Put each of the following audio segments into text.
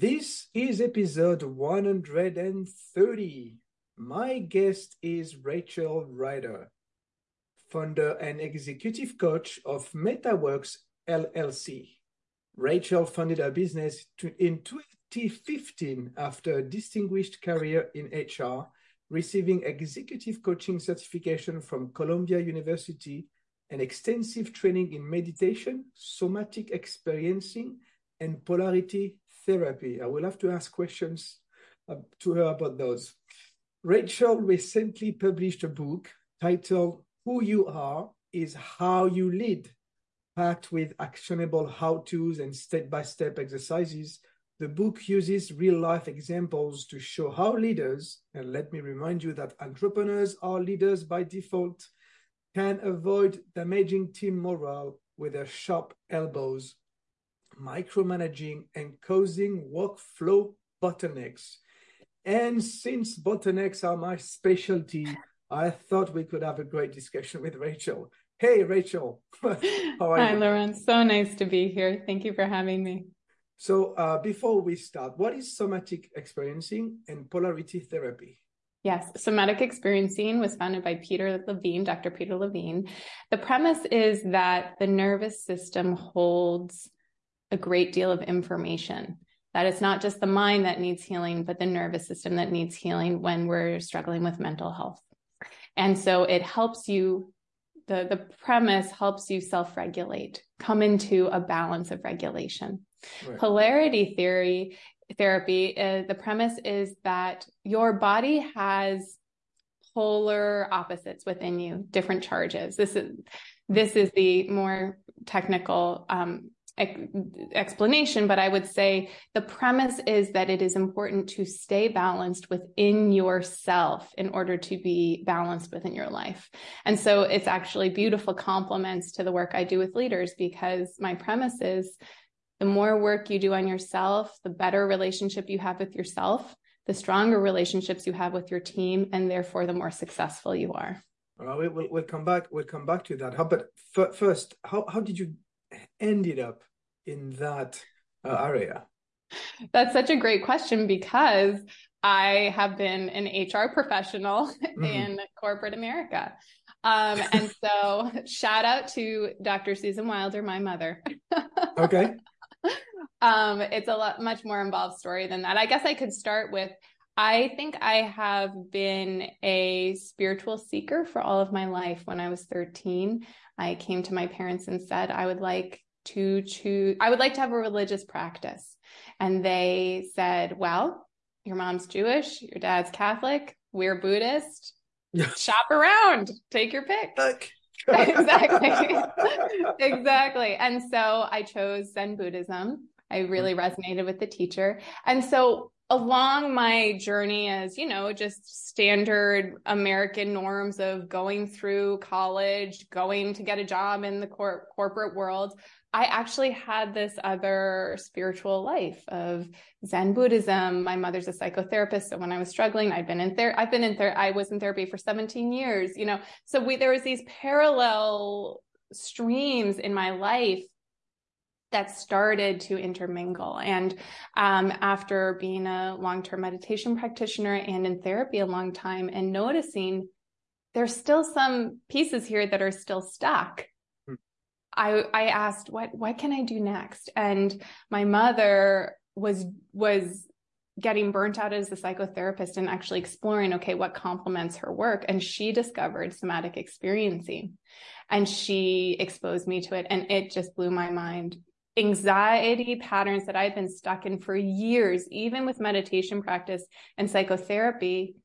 This is episode 130. My guest is Rachel Rider, founder and executive coach of MettaWorks LLC. Rachel founded her business in 2015 after a distinguished career in HR, receiving executive coaching certification from Columbia University and extensive training in meditation, somatic experiencing, and polarity therapy. I will have to ask questions uh, to her about those. Rachel recently published a book titled Who You Are is How You Lead, packed with actionable how to's and step by step exercises. The book uses real life examples to show how leaders, and let me remind you that entrepreneurs are leaders by default, can avoid damaging team morale with their sharp elbows micromanaging and causing workflow bottlenecks. And since bottlenecks are my specialty, I thought we could have a great discussion with Rachel. Hey, Rachel. How are Hi? Laurent. So nice to be here. Thank you for having me. So, uh, before we start, what is somatic experiencing and polarity therapy? Yes, somatic experiencing was founded by Peter Levine, Dr. Peter Levine. The premise is that the nervous system holds a great deal of information that it's not just the mind that needs healing, but the nervous system that needs healing when we're struggling with mental health. And so it helps you, the, the premise helps you self regulate, come into a balance of regulation. Right. Polarity theory, therapy, uh, the premise is that your body has polar opposites within you, different charges. This is, this is the more technical um, explanation, but I would say the premise is that it is important to stay balanced within yourself in order to be balanced within your life. And so it's actually beautiful compliments to the work I do with leaders because my premise is the more work you do on yourself, the better relationship you have with yourself, the stronger relationships you have with your team, and therefore the more successful you are. Well, we'll, we'll come back. We'll come back to that. How, but f- first, how, how did you ended up in that uh, area? That's such a great question because I have been an HR professional mm-hmm. in corporate America. Um, and so shout out to Dr. Susan Wilder, my mother. okay. Um, it's a lot much more involved story than that. I guess I could start with I think I have been a spiritual seeker for all of my life. When I was 13, I came to my parents and said I would like to choose, I would like to have a religious practice. And they said, well, your mom's Jewish, your dad's Catholic, we're Buddhist. Shop around, take your pick. exactly. exactly. And so I chose Zen Buddhism. I really resonated with the teacher. And so along my journey as, you know, just standard American norms of going through college, going to get a job in the cor- corporate world, I actually had this other spiritual life of Zen Buddhism. My mother's a psychotherapist, so when I was struggling, I'd been in there. I've been in there. I was in therapy for 17 years. You know, so we there was these parallel streams in my life that started to intermingle. And um, after being a long-term meditation practitioner and in therapy a long time, and noticing there's still some pieces here that are still stuck I I asked what what can I do next? And my mother was was getting burnt out as a psychotherapist and actually exploring okay what complements her work and she discovered somatic experiencing and she exposed me to it and it just blew my mind anxiety patterns that I've been stuck in for years even with meditation practice and psychotherapy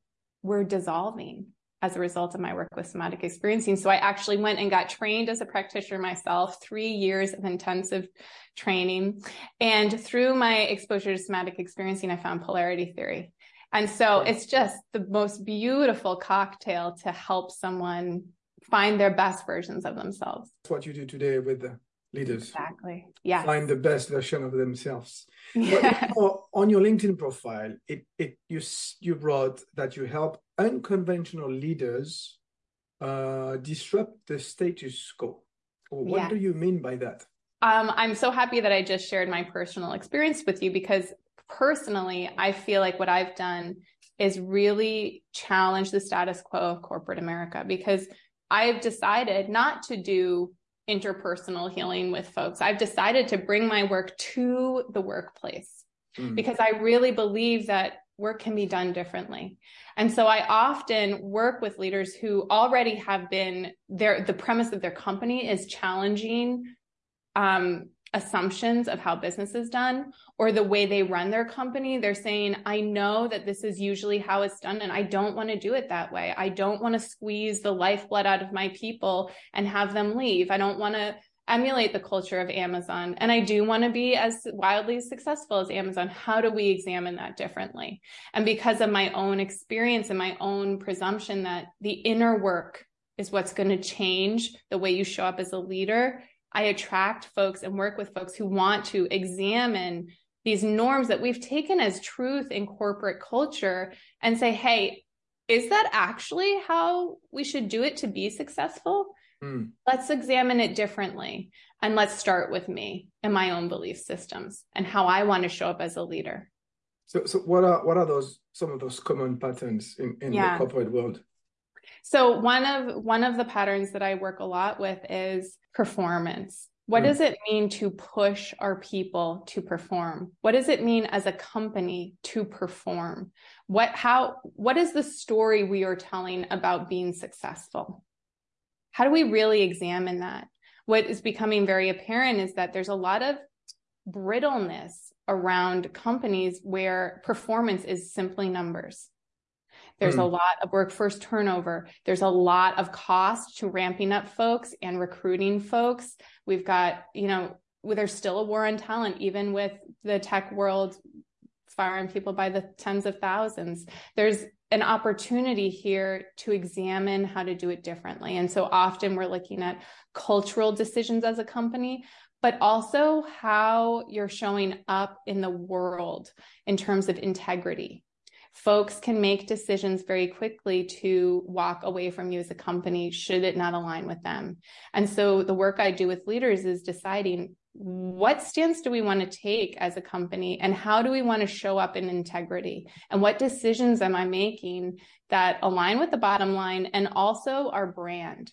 were dissolving as a result of my work with somatic experiencing. So I actually went and got trained as a practitioner myself, three years of intensive training. And through my exposure to somatic experiencing, I found polarity theory. And so it's just the most beautiful cocktail to help someone find their best versions of themselves. That's what you do today with the leaders. Exactly. Yeah. Find the best version of themselves. Yeah. on your LinkedIn profile, it, it you you wrote that you help unconventional leaders uh, disrupt the status quo. What yeah. do you mean by that? Um, I'm so happy that I just shared my personal experience with you because personally, I feel like what I've done is really challenge the status quo of corporate America because I've decided not to do interpersonal healing with folks. I've decided to bring my work to the workplace mm. because I really believe that work can be done differently. And so I often work with leaders who already have been there. the premise of their company is challenging um, assumptions of how business is done or the way they run their company. They're saying, I know that this is usually how it's done, and I don't want to do it that way. I don't want to squeeze the lifeblood out of my people and have them leave. I don't want to emulate the culture of Amazon. And I do want to be as wildly successful as Amazon. How do we examine that differently? And because of my own experience and my own presumption that the inner work is what's going to change the way you show up as a leader, I attract folks and work with folks who want to examine these norms that we've taken as truth in corporate culture and say, hey, is that actually how we should do it to be successful? Mm. Let's examine it differently. And let's start with me and my own belief systems and how I want to show up as a leader. So, so what are what are those some of those common patterns in, in yeah. the corporate world? So one of one of the patterns that I work a lot with is performance. What mm. does it mean to push our people to perform? What does it mean as a company to perform? What how what is the story we are telling about being successful? How do we really examine that? What is becoming very apparent is that there's a lot of brittleness around companies where performance is simply numbers. There's mm. a hmm. lot of workforce turnover. There's a lot of cost to ramping up folks and recruiting folks. We've got, you know, there's still a war on talent, even with the tech world firing people by the tens of thousands. There's an opportunity here to examine how to do it differently. And so often we're looking at cultural decisions as a company, but also how you're showing up in the world in terms of integrity folks can make decisions very quickly to walk away from you as a company should it not align with them. And so the work I do with leaders is deciding what stance do we want to take as a company and how do we want to show up in integrity and what decisions am I making that align with the bottom line and also our brand.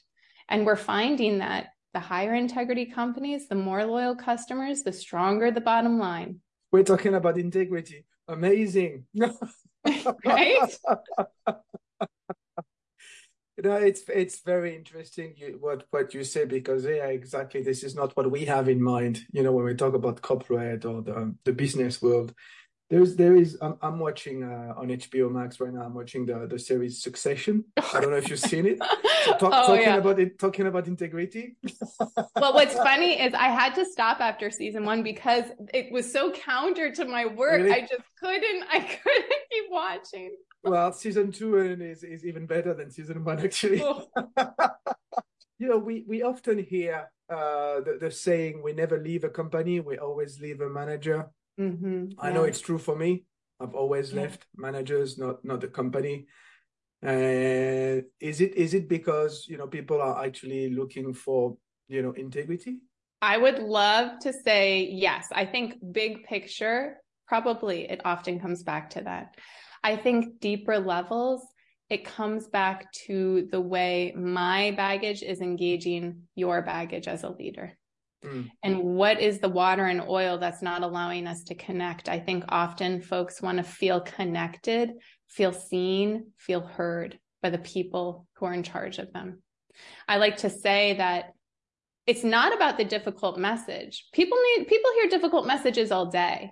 And we're finding that the higher integrity companies, the more loyal customers, the stronger the bottom line. We're talking about integrity. Amazing. right? you know, it's it's very interesting you, what what you say because yeah, exactly. This is not what we have in mind. You know, when we talk about corporate or the the business world, there's there is I'm, I'm watching uh, on HBO Max right now. I'm watching the the series Succession. I don't know if you've seen it. So talk, oh, talking yeah. about it, talking about integrity. well, what's funny is I had to stop after season one because it was so counter to my work. Really? I just couldn't. I couldn't keep watching. Well, season two is is even better than season one, actually. Oh. you know, we we often hear uh, the, the saying, "We never leave a company; we always leave a manager." Mm-hmm. I know it's true for me. I've always yeah. left managers, not not the company. Uh, is it is it because you know people are actually looking for you know integrity? I would love to say yes. I think big picture, probably it often comes back to that. I think deeper levels, it comes back to the way my baggage is engaging your baggage as a leader. Mm. And what is the water and oil that's not allowing us to connect? I think often folks want to feel connected, feel seen, feel heard by the people who are in charge of them. I like to say that it's not about the difficult message. People need people hear difficult messages all day.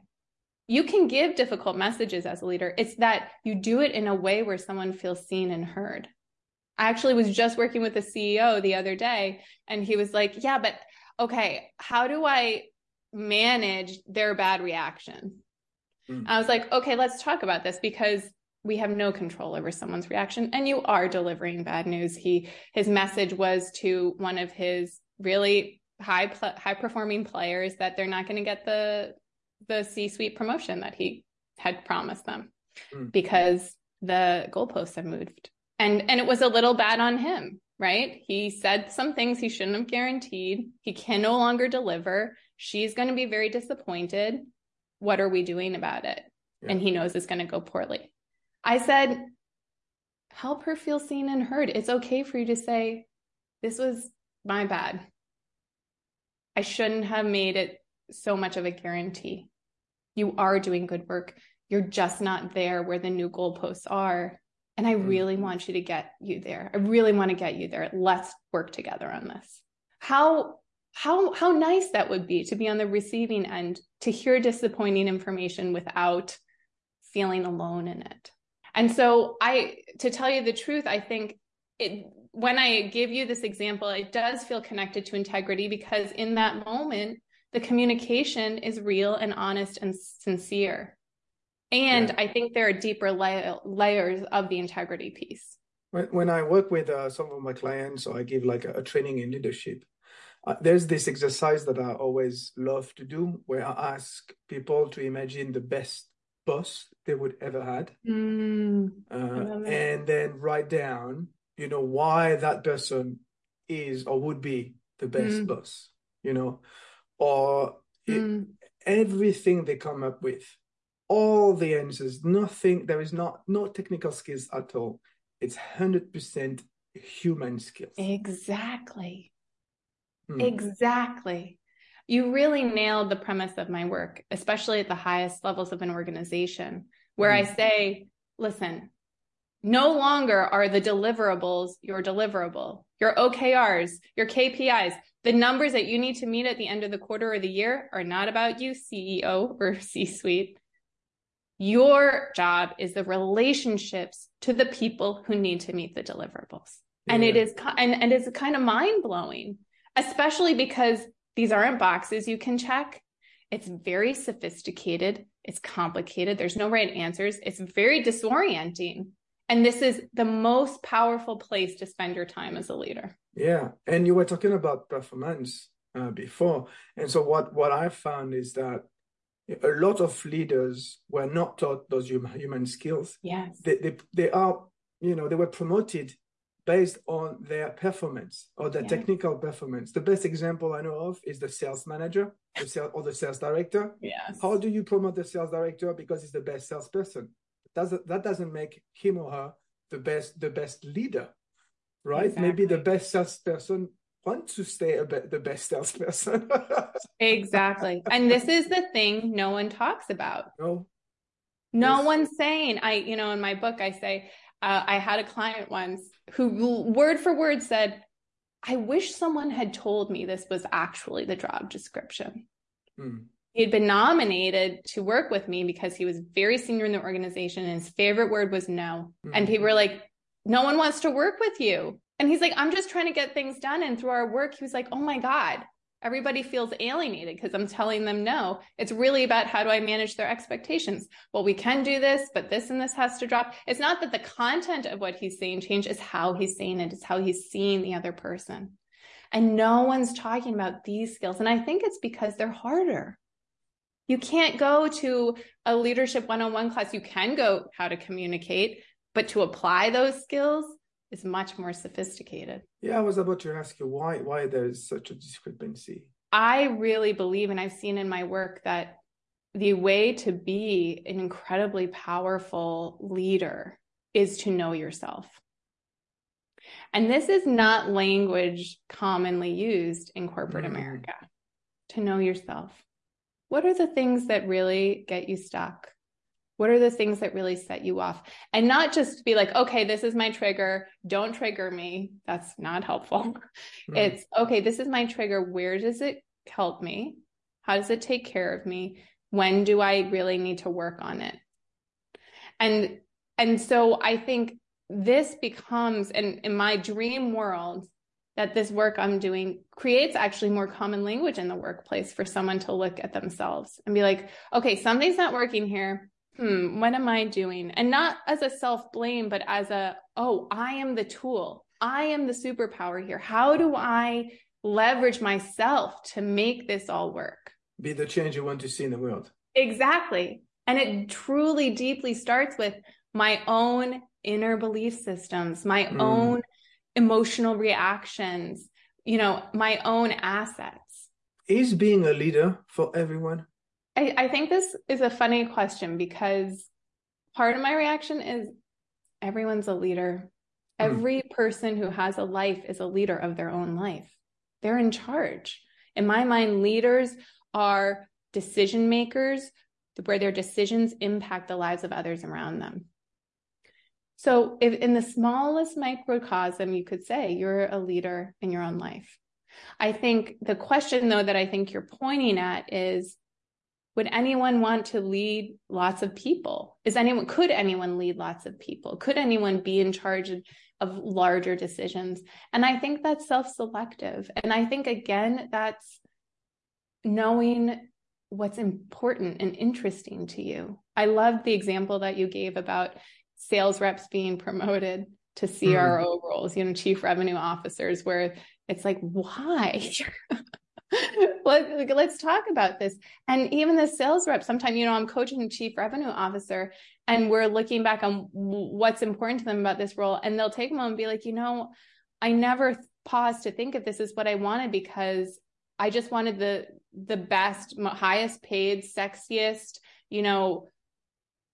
You can give difficult messages as a leader. It's that you do it in a way where someone feels seen and heard. I actually was just working with a CEO the other day and he was like, "Yeah, but okay, how do I manage their bad reaction? Mm. I was like, okay, let's talk about this because we have no control over someone's reaction and you are delivering bad news he his message was to one of his really high high performing players that they're not going to get the the c-suite promotion that he had promised them mm. because the goalposts have moved and and it was a little bad on him right he said some things he shouldn't have guaranteed he can no longer deliver she's going to be very disappointed what are we doing about it yeah. and he knows it's going to go poorly I said, help her feel seen and heard. It's okay for you to say, this was my bad. I shouldn't have made it so much of a guarantee. You are doing good work. You're just not there where the new goalposts are. And I really mm-hmm. want you to get you there. I really want to get you there. Let's work together on this. How how how nice that would be to be on the receiving end to hear disappointing information without feeling alone in it. And so I to tell you the truth, I think it when I give you this example, it does feel connected to integrity because in that moment, the communication is real and honest and sincere. And yeah. I think there are deeper la- layers of the integrity piece. When, when I work with uh, some of my clients, or I give like a, a training in leadership, uh, there's this exercise that I always love to do where I ask people to imagine the best boss they would ever had mm, uh, and then write down you know why that person is or would be the best mm. boss you know or mm. everything they come up with all the answers nothing there is not no technical skills at all it's 100% human skills exactly hmm. exactly you really nailed the premise of my work, especially at the highest levels of an organization, where mm-hmm. I say, listen, no longer are the deliverables your deliverable, your OKRs, your KPIs, the numbers that you need to meet at the end of the quarter or the year are not about you, CEO or C suite. Your job is the relationships to the people who need to meet the deliverables. Yeah. And it is, and, and it's kind of mind blowing, especially because these aren't boxes you can check. It's very sophisticated. It's complicated. There's no right answers. It's very disorienting. And this is the most powerful place to spend your time as a leader. Yeah. And you were talking about performance uh, before. And so what, what I found is that a lot of leaders were not taught those human, human skills. Yes. They, they, they are, you know, they were promoted based on their performance or their yeah. technical performance. The best example I know of is the sales manager the sales, or the sales director. Yes. How do you promote the sales director because he's the best salesperson? Doesn't that doesn't make him or her the best the best leader, right? Exactly. Maybe the best salesperson wants to stay a bit the best salesperson. exactly, and this is the thing no one talks about. No. No yes. one's saying I, you know, in my book I say uh, I had a client once who word for word said, I wish someone had told me this was actually the job description. Mm. He had been nominated to work with me because he was very senior in the organization and his favorite word was no. Mm. And people were like, no one wants to work with you. And he's like, I'm just trying to get things done. And through our work, he was like, oh my God, everybody feels alienated because I'm telling them no. It's really about how do I manage their expectations? Well, we can do this, but this and this has to drop. It's not that the content of what he's saying change, it's how he's saying it, it's how he's seeing the other person. And no one's talking about these skills. And I think it's because they're harder. You can't go to a leadership one on one class. You can go how to communicate, but to apply those skills, is much more sophisticated. Yeah, I was about to ask you why why there is such a discrepancy. I really believe, and I've seen in my work that the way to be an incredibly powerful leader is to know yourself. And this is not language commonly used in corporate mm. America. To know yourself. What are the things that really get you stuck? What are the things that really set you off? And not just be like, okay, this is my trigger. Don't trigger me. That's not helpful. It's okay, this is my trigger. Where does it help me? How does it take care of me? When do I really need to work on it? And and so I think this becomes and in my dream world that this work I'm doing creates actually more common language in the workplace for someone to look at themselves and be like, okay, something's not working here hmm, what am I doing? And not as a self blame, but as a, oh, I am the tool. I am the superpower here. How do I leverage myself to make this all work? Be the change you want to see in the world. Exactly. And it truly deeply starts with my own inner belief systems, my mm. own emotional reactions, you know, my own assets. Is being a leader for everyone? I, I think this is a funny question because part of my reaction is everyone's a leader. Mm. Every person who has a life is a leader of their own life. They're in charge. In my mind, leaders are decision makers where their decisions impact the lives of others around them. So, if in the smallest microcosm, you could say you're a leader in your own life. I think the question, though, that I think you're pointing at is would anyone want to lead lots of people? Is anyone, could anyone lead lots of people? Could anyone be in charge of, of larger decisions? And I think that's self selective. And I think, again, that's knowing what's important and interesting to you. I loved the example that you gave about sales reps being promoted to CRO mm. roles, you know, chief revenue officers, where it's like, why? Let, let's talk about this. And even the sales rep, sometimes, you know, I'm coaching chief revenue officer and we're looking back on what's important to them about this role. And they'll take a moment and be like, you know, I never paused to think if this is what I wanted because I just wanted the the best, highest paid, sexiest, you know,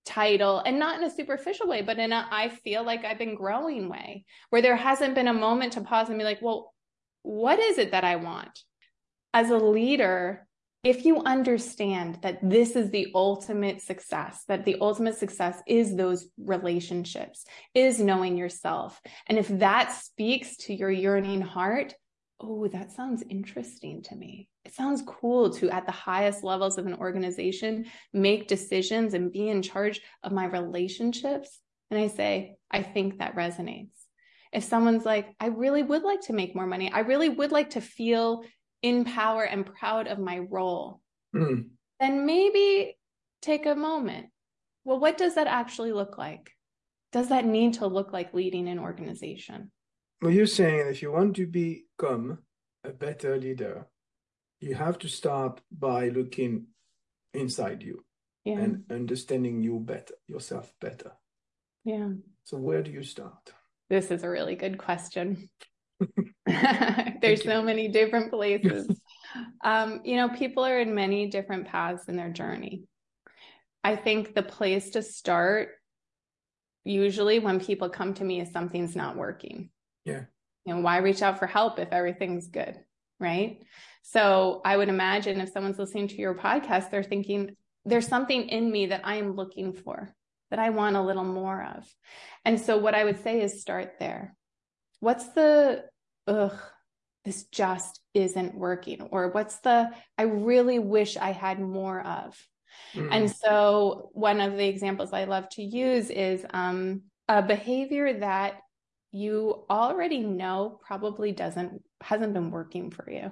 title and not in a superficial way, but in a I feel like I've been growing way where there hasn't been a moment to pause and be like, well, what is it that I want? As a leader, if you understand that this is the ultimate success, that the ultimate success is those relationships, is knowing yourself. And if that speaks to your yearning heart, oh, that sounds interesting to me. It sounds cool to, at the highest levels of an organization, make decisions and be in charge of my relationships. And I say, I think that resonates. If someone's like, I really would like to make more money, I really would like to feel in power and proud of my role, mm. then maybe take a moment. Well, what does that actually look like? Does that need to look like leading an organization? Well, you're saying if you want to become a better leader, you have to start by looking inside you yeah. and understanding you better, yourself better. Yeah. So where do you start? This is a really good question. There's so many different places. um, you know, people are in many different paths in their journey. I think the place to start, usually when people come to me, is something's not working. Yeah. You know, why reach out for help if everything's good? Right. So I would imagine if someone's listening to your podcast, they're thinking, there's something in me that I am looking for, that I want a little more of. And so what I would say is start there. What's the, ugh, this just isn't working? Or what's the, I really wish I had more of? Mm. And so one of the examples I love to use is um, a behavior that you already know probably doesn't hasn't been working for you.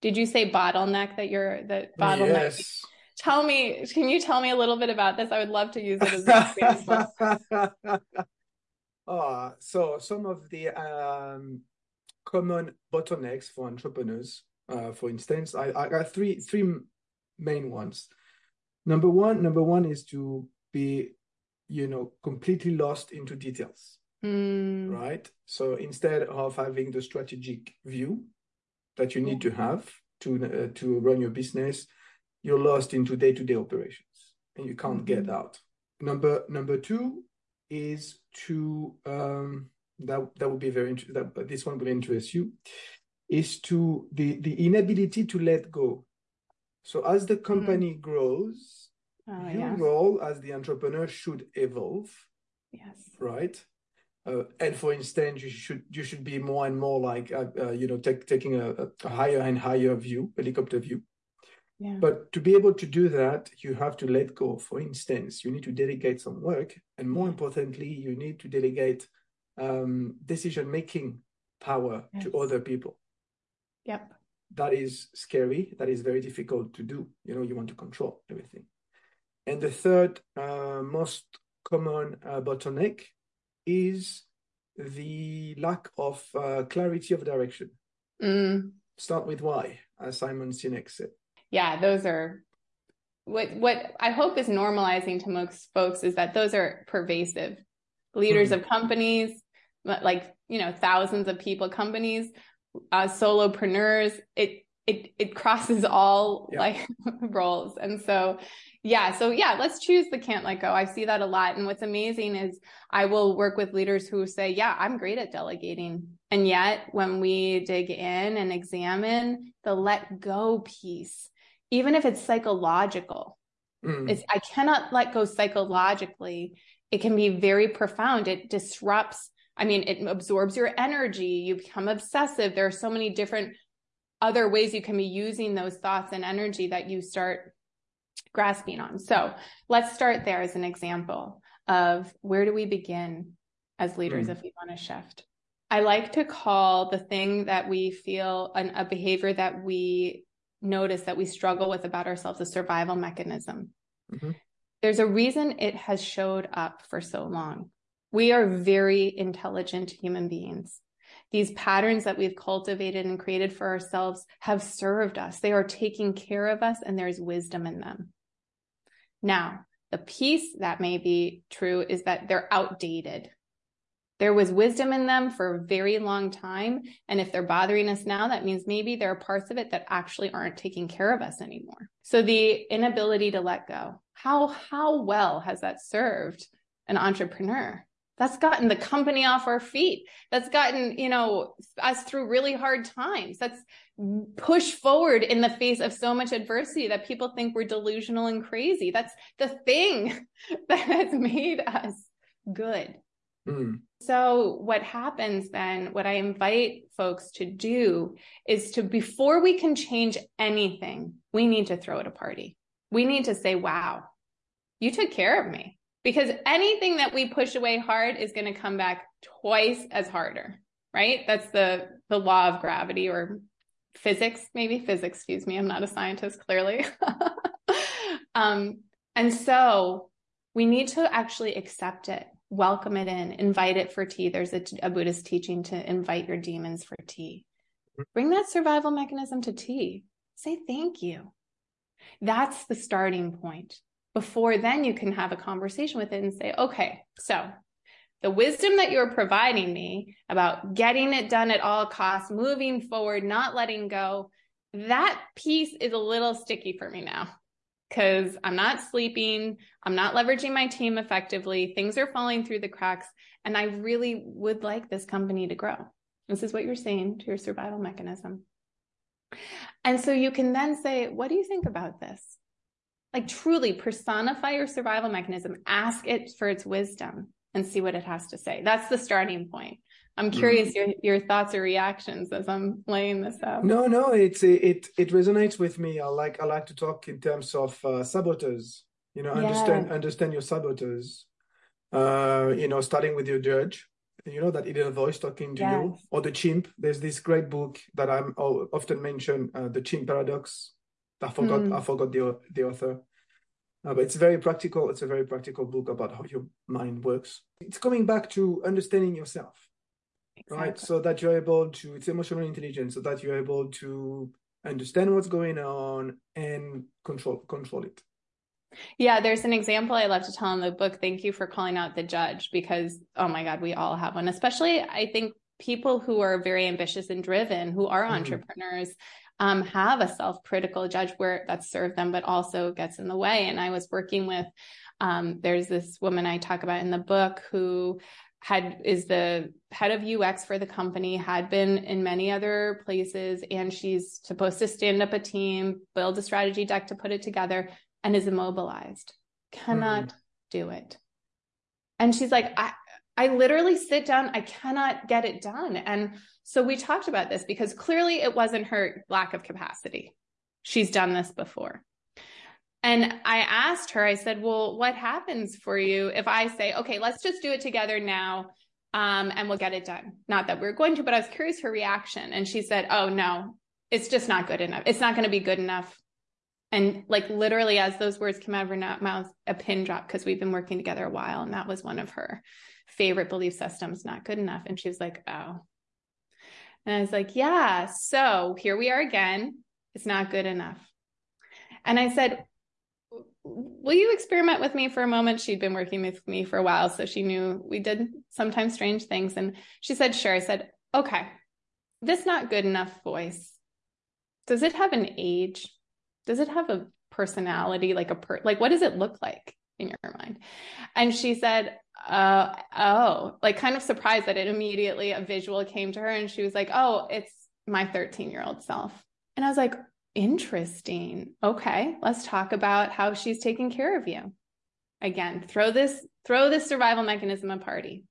Did you say bottleneck that you're the bottleneck? Yes. Tell me, can you tell me a little bit about this? I would love to use it as an example. oh, so some of the um, common bottlenecks for entrepreneurs, uh, for instance, I, I got three three main ones. Number one, number one is to be, you know, completely lost into details. Mm. Right. So instead of having the strategic view that you need to have to uh, to run your business, you're lost into day to day operations and you can't mm-hmm. get out. Number number two is to um, that that would be very interesting. But this one will interest you. Is to the the inability to let go. So as the company mm-hmm. grows, oh, your yes. role as the entrepreneur should evolve. Yes. Right uh, and for instance, you should you should be more and more like uh, uh, you know take, taking a, a, higher and higher view, helicopter view. Yeah. But to be able to do that, you have to let go. For instance, you need to delegate some work, and more importantly, you need to delegate um, decision making power yes. to other people. Yep. That is scary. That is very difficult to do. You know, you want to control everything. And the third uh, most common uh, bottleneck is the lack of uh, clarity of direction. Mm. Start with why, as Simon Sinek said. Yeah, those are what what I hope is normalizing to most folks is that those are pervasive. Leaders mm. of companies, like you know, thousands of people, companies, uh, solopreneurs. It it it crosses all yeah. like roles, and so yeah so yeah let's choose the can't let go i see that a lot and what's amazing is i will work with leaders who say yeah i'm great at delegating and yet when we dig in and examine the let go piece even if it's psychological mm. it's i cannot let go psychologically it can be very profound it disrupts i mean it absorbs your energy you become obsessive there are so many different other ways you can be using those thoughts and energy that you start grasping on. So let's start there as an example of where do we begin as leaders mm. if we want to shift. I like to call the thing that we feel an, a behavior that we notice that we struggle with about ourselves a survival mechanism. Mm-hmm. There's a reason it has showed up for so long. We are very intelligent human beings. These patterns that we've cultivated and created for ourselves have served us. They are taking care of us and there's wisdom in them. Now, the piece that may be true is that they're outdated. There was wisdom in them for a very long time. And if they're bothering us now, that means maybe there are parts of it that actually aren't taking care of us anymore. So the inability to let go, how, how well has that served an entrepreneur? That's gotten the company off our feet. That's gotten, you know, us through really hard times. That's push forward in the face of so much adversity that people think we're delusional and crazy. That's the thing that has made us good. Mm. So, what happens then, what I invite folks to do is to, before we can change anything, we need to throw it a party. We need to say, wow, you took care of me. Because anything that we push away hard is going to come back twice as harder, right? That's the, the law of gravity or physics, maybe physics, excuse me. I'm not a scientist, clearly. um, and so we need to actually accept it, welcome it in, invite it for tea. There's a, a Buddhist teaching to invite your demons for tea. Mm-hmm. Bring that survival mechanism to tea. Say thank you. That's the starting point. Before then, you can have a conversation with it and say, okay, so the wisdom that you're providing me about getting it done at all costs, moving forward, not letting go, that piece is a little sticky for me now because I'm not sleeping, I'm not leveraging my team effectively, things are falling through the cracks, and I really would like this company to grow. This is what you're saying to your survival mechanism. And so you can then say, What do you think about this? Like truly personify your survival mechanism, ask it for its wisdom and see what it has to say. That's the starting point. I'm mm-hmm. curious mm. your your thoughts or reactions as I'm laying this out. No, no, it's it it resonates with me. I like I like to talk in terms of uh, saboteurs. You know, understand understand your saboteurs. Uh, you know, starting with your judge. You know that inner voice talking to yes. you, or the chimp. There's this great book that I'm often mention, uh, the chimp paradox. I forgot mm. I forgot the the author. Uh, but it's very practical. It's a very practical book about how your mind works. It's coming back to understanding yourself, exactly. right? So that you're able to, it's emotional intelligence, so that you're able to understand what's going on and control control it. Yeah, there's an example I love to tell in the book. Thank you for calling out the judge because, oh my God, we all have one. Especially, I think people who are very ambitious and driven, who are mm. entrepreneurs, um, have a self-critical judge where that's served them, but also gets in the way. And I was working with, um, there's this woman I talk about in the book who had is the head of UX for the company, had been in many other places, and she's supposed to stand up a team, build a strategy deck to put it together, and is immobilized, cannot mm. do it. And she's like, I, I literally sit down, I cannot get it done. And so we talked about this because clearly it wasn't her lack of capacity. She's done this before. And I asked her, I said, Well, what happens for you if I say, okay, let's just do it together now um, and we'll get it done? Not that we are going to, but I was curious her reaction. And she said, Oh, no, it's just not good enough. It's not going to be good enough. And like literally, as those words came out of her mouth, a pin dropped because we've been working together a while. And that was one of her favorite belief systems, not good enough. And she was like, oh. And I was like, yeah, so here we are again. It's not good enough. And I said, will you experiment with me for a moment? She'd been working with me for a while, so she knew we did sometimes strange things. And she said, sure. I said, okay, this not good enough voice. Does it have an age? Does it have a personality? Like a per, like, what does it look like in your mind? And she said, uh, oh, like kind of surprised that it immediately a visual came to her. And she was like, oh, it's my 13 year old self. And I was like, Interesting. Okay, let's talk about how she's taking care of you. Again, throw this throw this survival mechanism a party.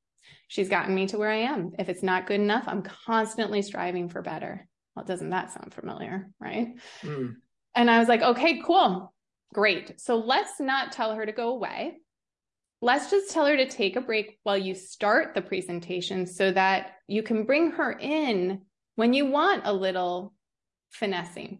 She's gotten me to where I am. If it's not good enough, I'm constantly striving for better. Well, doesn't that sound familiar, right? Mm. And I was like, okay, cool. Great. So let's not tell her to go away. Let's just tell her to take a break while you start the presentation so that you can bring her in when you want a little finessing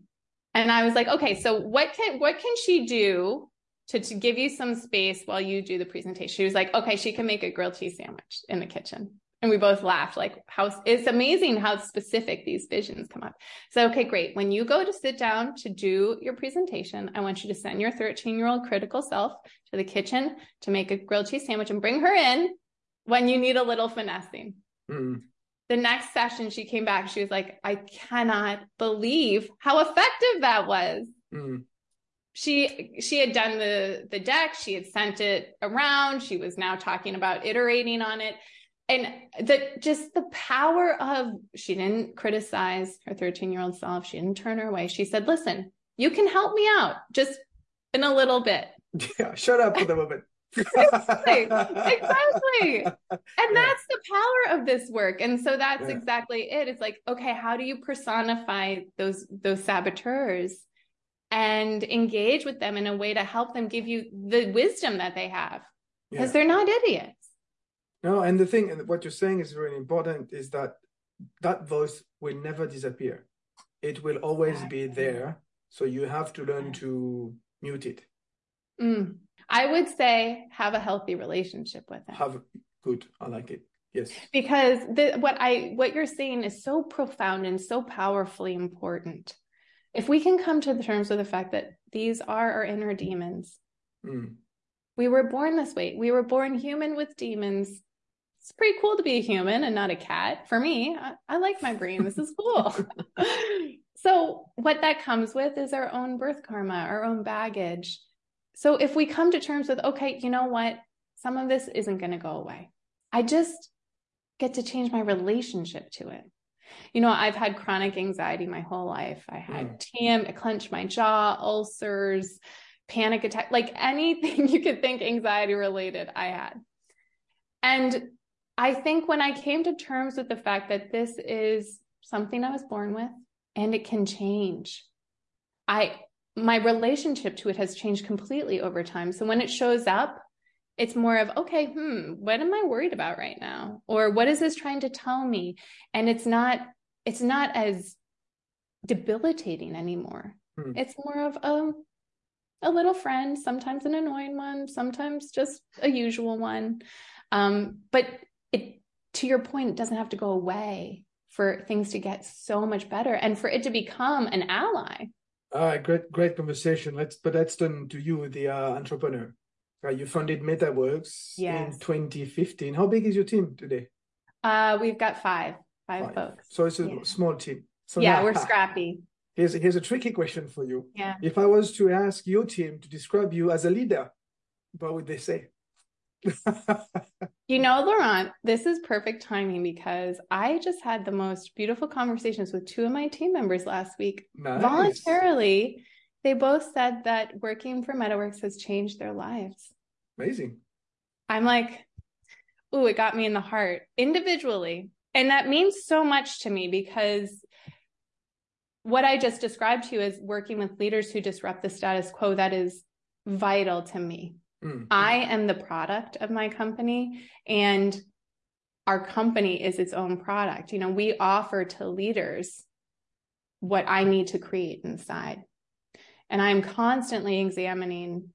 and I was like, okay, so what can what can she do to, to give you some space while you do the presentation? She was like, okay, she can make a grilled cheese sandwich in the kitchen. And we both laughed, like, how it's amazing how specific these visions come up. So, okay, great. When you go to sit down to do your presentation, I want you to send your 13 year old critical self to the kitchen to make a grilled cheese sandwich and bring her in when you need a little finessing. Mm the next session she came back she was like i cannot believe how effective that was. Mm. she she had done the the deck she had sent it around she was now talking about iterating on it. And the just the power of she didn't criticize her 13 year old self she didn't turn her away. She said listen you can help me out just in a little bit. Yeah shut up for the moment exactly. exactly. And that's the power of this work. And so that's yeah. exactly it. It's like, okay, how do you personify those those saboteurs and engage with them in a way to help them give you the wisdom that they have? Because yeah. they're not idiots. No, and the thing and what you're saying is really important is that that voice will never disappear. It will always be there. So you have to learn to mute it. Mm. I would say have a healthy relationship with it. Have good. I like it. Yes. Because the, what I what you're saying is so profound and so powerfully important. If we can come to the terms with the fact that these are our inner demons. Mm. We were born this way. We were born human with demons. It's pretty cool to be a human and not a cat. For me, I, I like my brain. This is cool. so, what that comes with is our own birth karma, our own baggage so if we come to terms with, okay, you know what? Some of this isn't going to go away. I just get to change my relationship to it. You know, I've had chronic anxiety my whole life. I had mm. TM, I clenched my jaw, ulcers, panic attack, like anything you could think anxiety related, I had. And I think when I came to terms with the fact that this is something I was born with and it can change, I my relationship to it has changed completely over time. So when it shows up, it's more of, okay, hmm, what am I worried about right now? Or what is this trying to tell me? And it's not, it's not as debilitating anymore. Hmm. It's more of a, a little friend, sometimes an annoying one, sometimes just a usual one. Um, but it, to your point, it doesn't have to go away for things to get so much better and for it to become an ally all right, great, great conversation. Let's, but let's turn to you, the uh, entrepreneur. Uh, you founded MettaWorks yes. in 2015. How big is your team today? Uh, we've got five, five, five. folks. So it's a yeah. small team. So yeah, now, we're scrappy. Here's here's a tricky question for you. Yeah. If I was to ask your team to describe you as a leader, what would they say? you know, Laurent, this is perfect timing because I just had the most beautiful conversations with two of my team members last week. Nice. Voluntarily, they both said that working for MettaWorks has changed their lives. Amazing. I'm like, ooh, it got me in the heart individually. And that means so much to me because what I just described to you is working with leaders who disrupt the status quo, that is vital to me. Mm-hmm. I am the product of my company and our company is its own product. You know, we offer to leaders what I need to create inside. and I'm constantly examining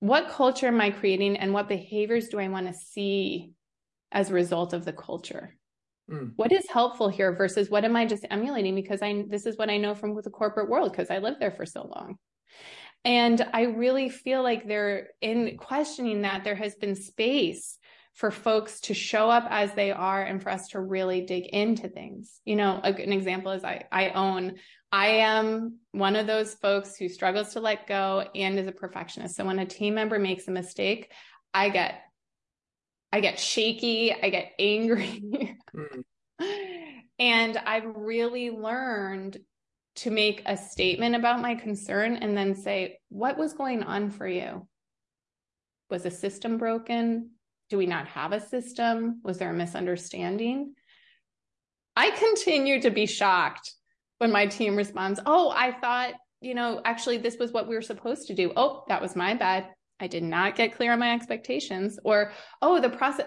what culture am I creating and what behaviors do I want to see as a result of the culture? Mm. What is helpful here versus what am I just emulating because I this is what I know from the corporate world because I lived there for so long. And I really feel like they're in questioning that there has been space for folks to show up as they are and for us to really dig into things. You know, a, an example is I, I own, I am one of those folks who struggles to let go and is a perfectionist. So when a team member makes a mistake, I get, I get shaky, I get angry. Mm. and I've really learned to make a statement about my concern and then say, what was going on for you? Was a system broken? Do we not have a system? Was there a misunderstanding? I continue to be shocked when my team responds, Oh, I thought, you know, actually, this was what we were supposed to do. Oh, that was my bad. I did not get clear on my expectations. Or, Oh, the process.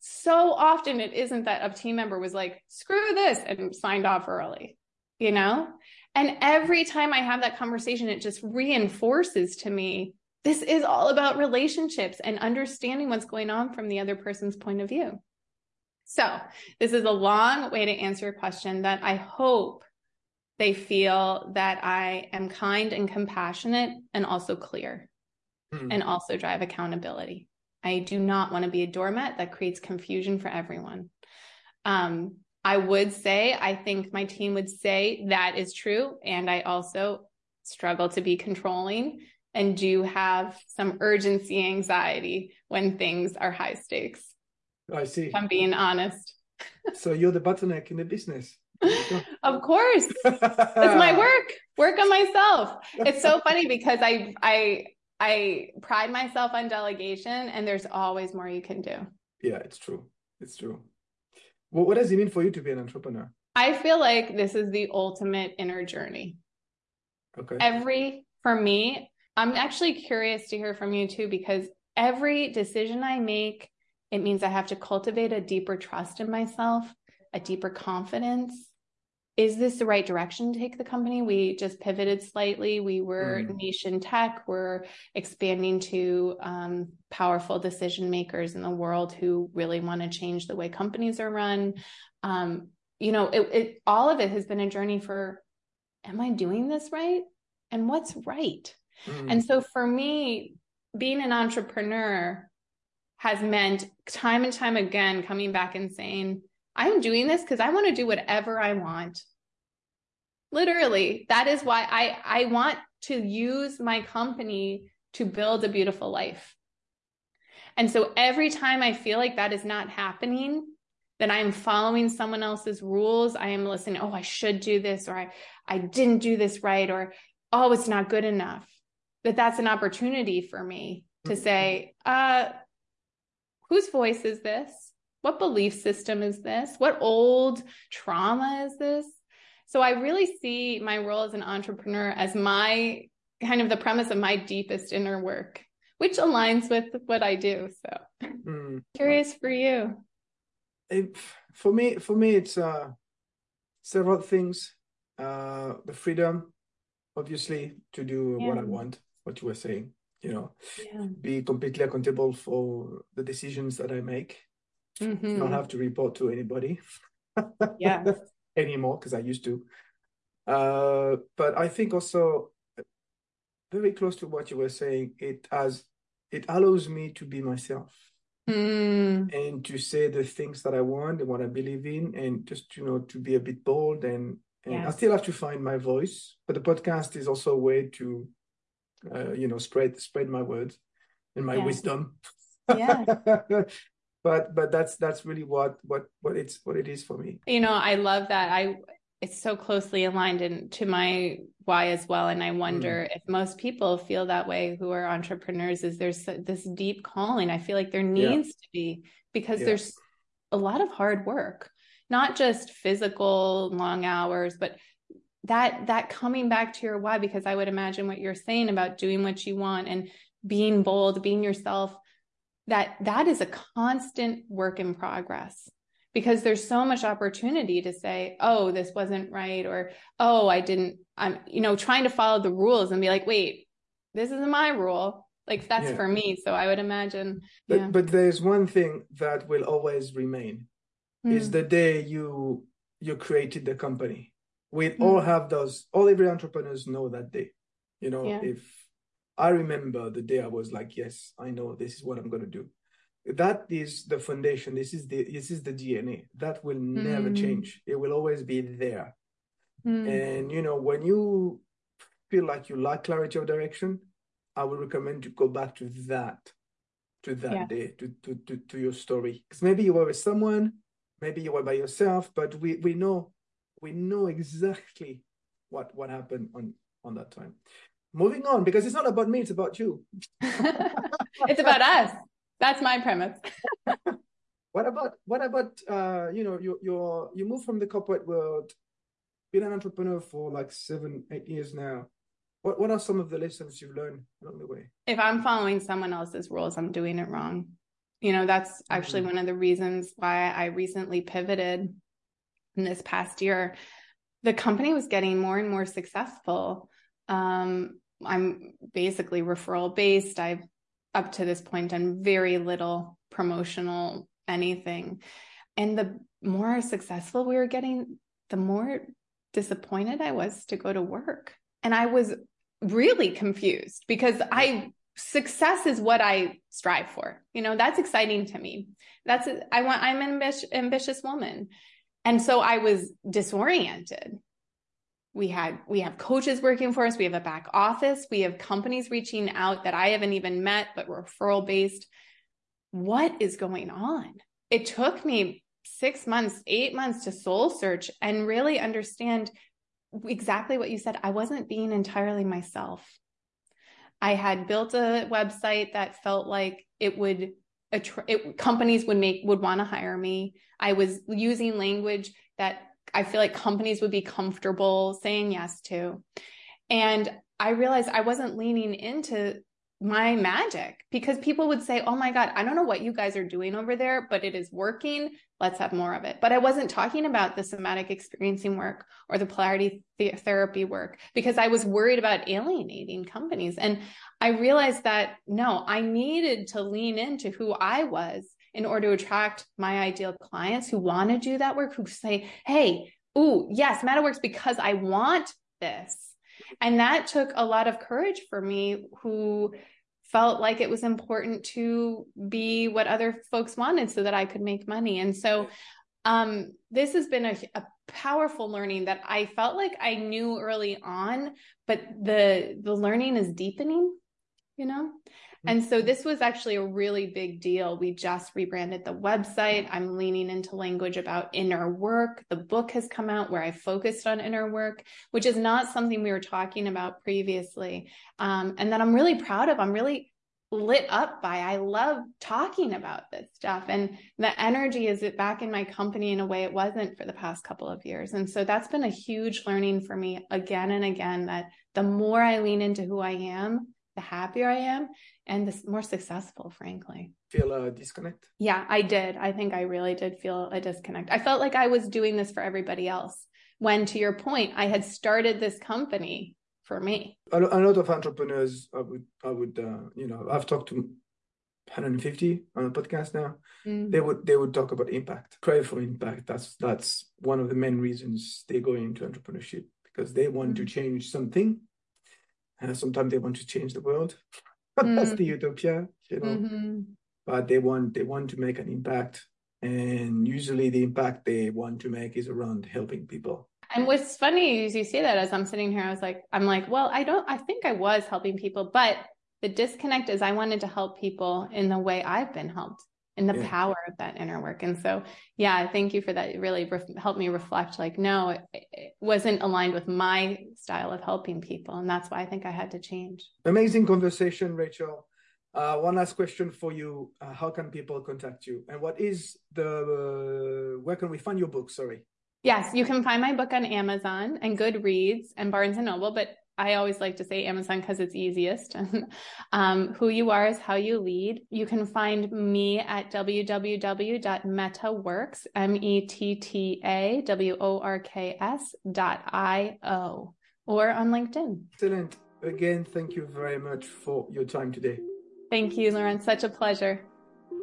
So often it isn't that a team member was like, screw this and signed off early you know? And every time I have that conversation, it just reinforces to me this is all about relationships and understanding what's going on from the other person's point of view. So, this is a long way to answer a question that I hope they feel that I am kind and compassionate and also clear mm-hmm. and also drive accountability. I do not want to be a doormat that creates confusion for everyone. Um, I would say, I think my team would say that is true. And I also struggle to be controlling and do have some urgency anxiety when things are high stakes. Oh, I see. If I'm being honest. so you're the bottleneck in the business. of course. it's my work. Work on myself. It's so funny because I I I pride myself on delegation and there's always more you can do. Yeah, it's true. It's true. Well, what does it mean for you to be an entrepreneur? I feel like this is the ultimate inner journey. Okay. Every, for me, I'm actually curious to hear from you too, because every decision I make, it means I have to cultivate a deeper trust in myself, a deeper confidence, is this the right direction to take the company? We just pivoted slightly. We were mm. niche in tech. We're expanding to um, powerful decision makers in the world who really want to change the way companies are run. Um, you know, it, it all of it has been a journey for, am I doing this right? And what's right? Mm. And so for me, being an entrepreneur has meant time and time again coming back and saying, I'm doing this because I want to do whatever I want. Literally, that is why I I want to use my company to build a beautiful life. And so every time I feel like that is not happening, that I'm following someone else's rules, I am listening, oh, I should do this, or I, I didn't do this right, or oh, it's not good enough. That that's an opportunity for me to mm-hmm. say, uh, whose voice is this? What belief system is this? What old trauma is this? So I really see my role as an entrepreneur as my kind of the premise of my deepest inner work, which aligns with what I do. So mm. curious for you. It, for me, for me, it's uh, several things. Uh, the freedom, obviously, to do yeah. what I want, what you were saying, you know, yeah. be completely accountable for the decisions that I make mm-hmm. not have to report to anybody. yeah. anymore because I used to. Uh, but I think also very close to what you were saying, it has it allows me to be myself. Mm. And to say the things that I want and what I believe in, and just you know to be a bit bold and and yes. I still have to find my voice. But the podcast is also a way to, uh, you know, spread spread my words and my wisdom. Yeah. but but that's that's really what what what it's what it is for me you know i love that i it's so closely aligned in, to my why as well and i wonder mm. if most people feel that way who are entrepreneurs is there's this deep calling i feel like there needs yeah. to be because yeah. there's a lot of hard work not just physical long hours but that that coming back to your why because i would imagine what you're saying about doing what you want and being bold being yourself that that is a constant work in progress because there's so much opportunity to say, oh, this wasn't right, or oh, I didn't, I'm, you know, trying to follow the rules and be like, wait, this isn't my rule. Like that's yeah. for me. So I would imagine. But yeah. but there's one thing that will always remain mm. is the day you you created the company. We mm. all have those. All every entrepreneurs know that day. You know, yeah. if I remember the day I was like, yes, I know this is what I'm going to do. That is the foundation. This is the this is the DNA. That will never mm. change. It will always be there. Mm. And you know, when you feel like you lack clarity of direction, I would recommend you go back to that, to that yeah. day, to, to, to, to your story. Because maybe you were with someone, maybe you were by yourself, but we, we know we know exactly what what happened on on that time. Moving on, because it's not about me, it's about you. it's about us. That's my premise. what about what about uh you know you you're you move from the corporate world, been an entrepreneur for like seven, eight years now. What what are some of the lessons you've learned along the way? If I'm following someone else's rules, I'm doing it wrong. You know, that's actually mm-hmm. one of the reasons why I recently pivoted in this past year. The company was getting more and more successful. Um, I'm basically referral based. I've up to this point done very little promotional anything. And the more successful we were getting, the more disappointed I was to go to work. And I was really confused because I success is what I strive for. You know, that's exciting to me. That's I want I'm an ambitious, ambitious woman. And so I was disoriented. We had we have coaches working for us, we have a back office, we have companies reaching out that I haven't even met but referral based. What is going on? It took me 6 months, 8 months to soul search and really understand exactly what you said. I wasn't being entirely myself. I had built a website that felt like it would it, companies would make would want to hire me. I was using language that I feel like companies would be comfortable saying yes to. And I realized I wasn't leaning into my magic because people would say, Oh my God, I don't know what you guys are doing over there, but it is working. Let's have more of it. But I wasn't talking about the somatic experiencing work or the polarity th- therapy work because I was worried about alienating companies. And I realized that no, I needed to lean into who I was in order to attract my ideal clients who want to do that work, who say, Hey, ooh, yes, MettaWorks because I want this and that took a lot of courage for me who felt like it was important to be what other folks wanted so that I could make money. And so um, this has been a, a powerful learning that I felt like I knew early on, but the the learning is deepening, you know? And so this was actually a really big deal. We just rebranded the website. I'm leaning into language about inner work. The book has come out where I focused on inner work, which is not something we were talking about previously. Um, and that I'm really proud of. I'm really lit up by. I love talking about this stuff. And the energy is back in my company in a way it wasn't for the past couple of years. And so that's been a huge learning for me again and again that the more I lean into who I am, the happier I am and the more successful, frankly. Feel a disconnect? Yeah, I did. I think I really did feel a disconnect. I felt like I was doing this for everybody else. When, to your point, I had started this company for me. A, lot of entrepreneurs, I would, I would, uh, you know, I've talked to 150 on the podcast now. Mm. They would, they would talk about impact, crave for impact. That's that's one of the main reasons they go into entrepreneurship because they want mm. to change something uh, sometimes they want to change the world. That's the mm. utopia, you know. Mm-hmm. But they want they want to make an impact, and usually the impact they want to make is around helping people. And what's funny is you say that as I'm sitting here, I was like, I'm like, well, I don't, I think I was helping people, but the disconnect is I wanted to help people in the way I've been helped and the yeah. power of that inner work. And so, yeah, thank you for that. It really re- helped me reflect like, no, it, it, wasn't aligned with my style of helping people. And that's why I think I had to change. Amazing conversation, Rachel. Uh, one last question for you. Uh, how can people contact you? And what is the, uh, where can we find your book? Sorry. Yes, you can find my book on Amazon and Goodreads and Barnes and Noble, but I always like to say Amazon because it's easiest. um, who you are is how you lead. You can find me at www.mettaworks, M-E-T-T-A-W-O-R-K-S dot I-O or on LinkedIn. Excellent. Again, thank you very much for your time today. Thank you, Laurent. Such a pleasure.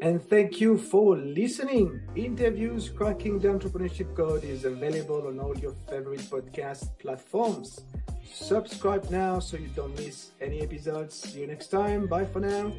And thank you for listening. Interviews Cracking the Entrepreneurship Code is available on all your favorite podcast platforms. Subscribe now so you don't miss any episodes. See you next time. Bye for now.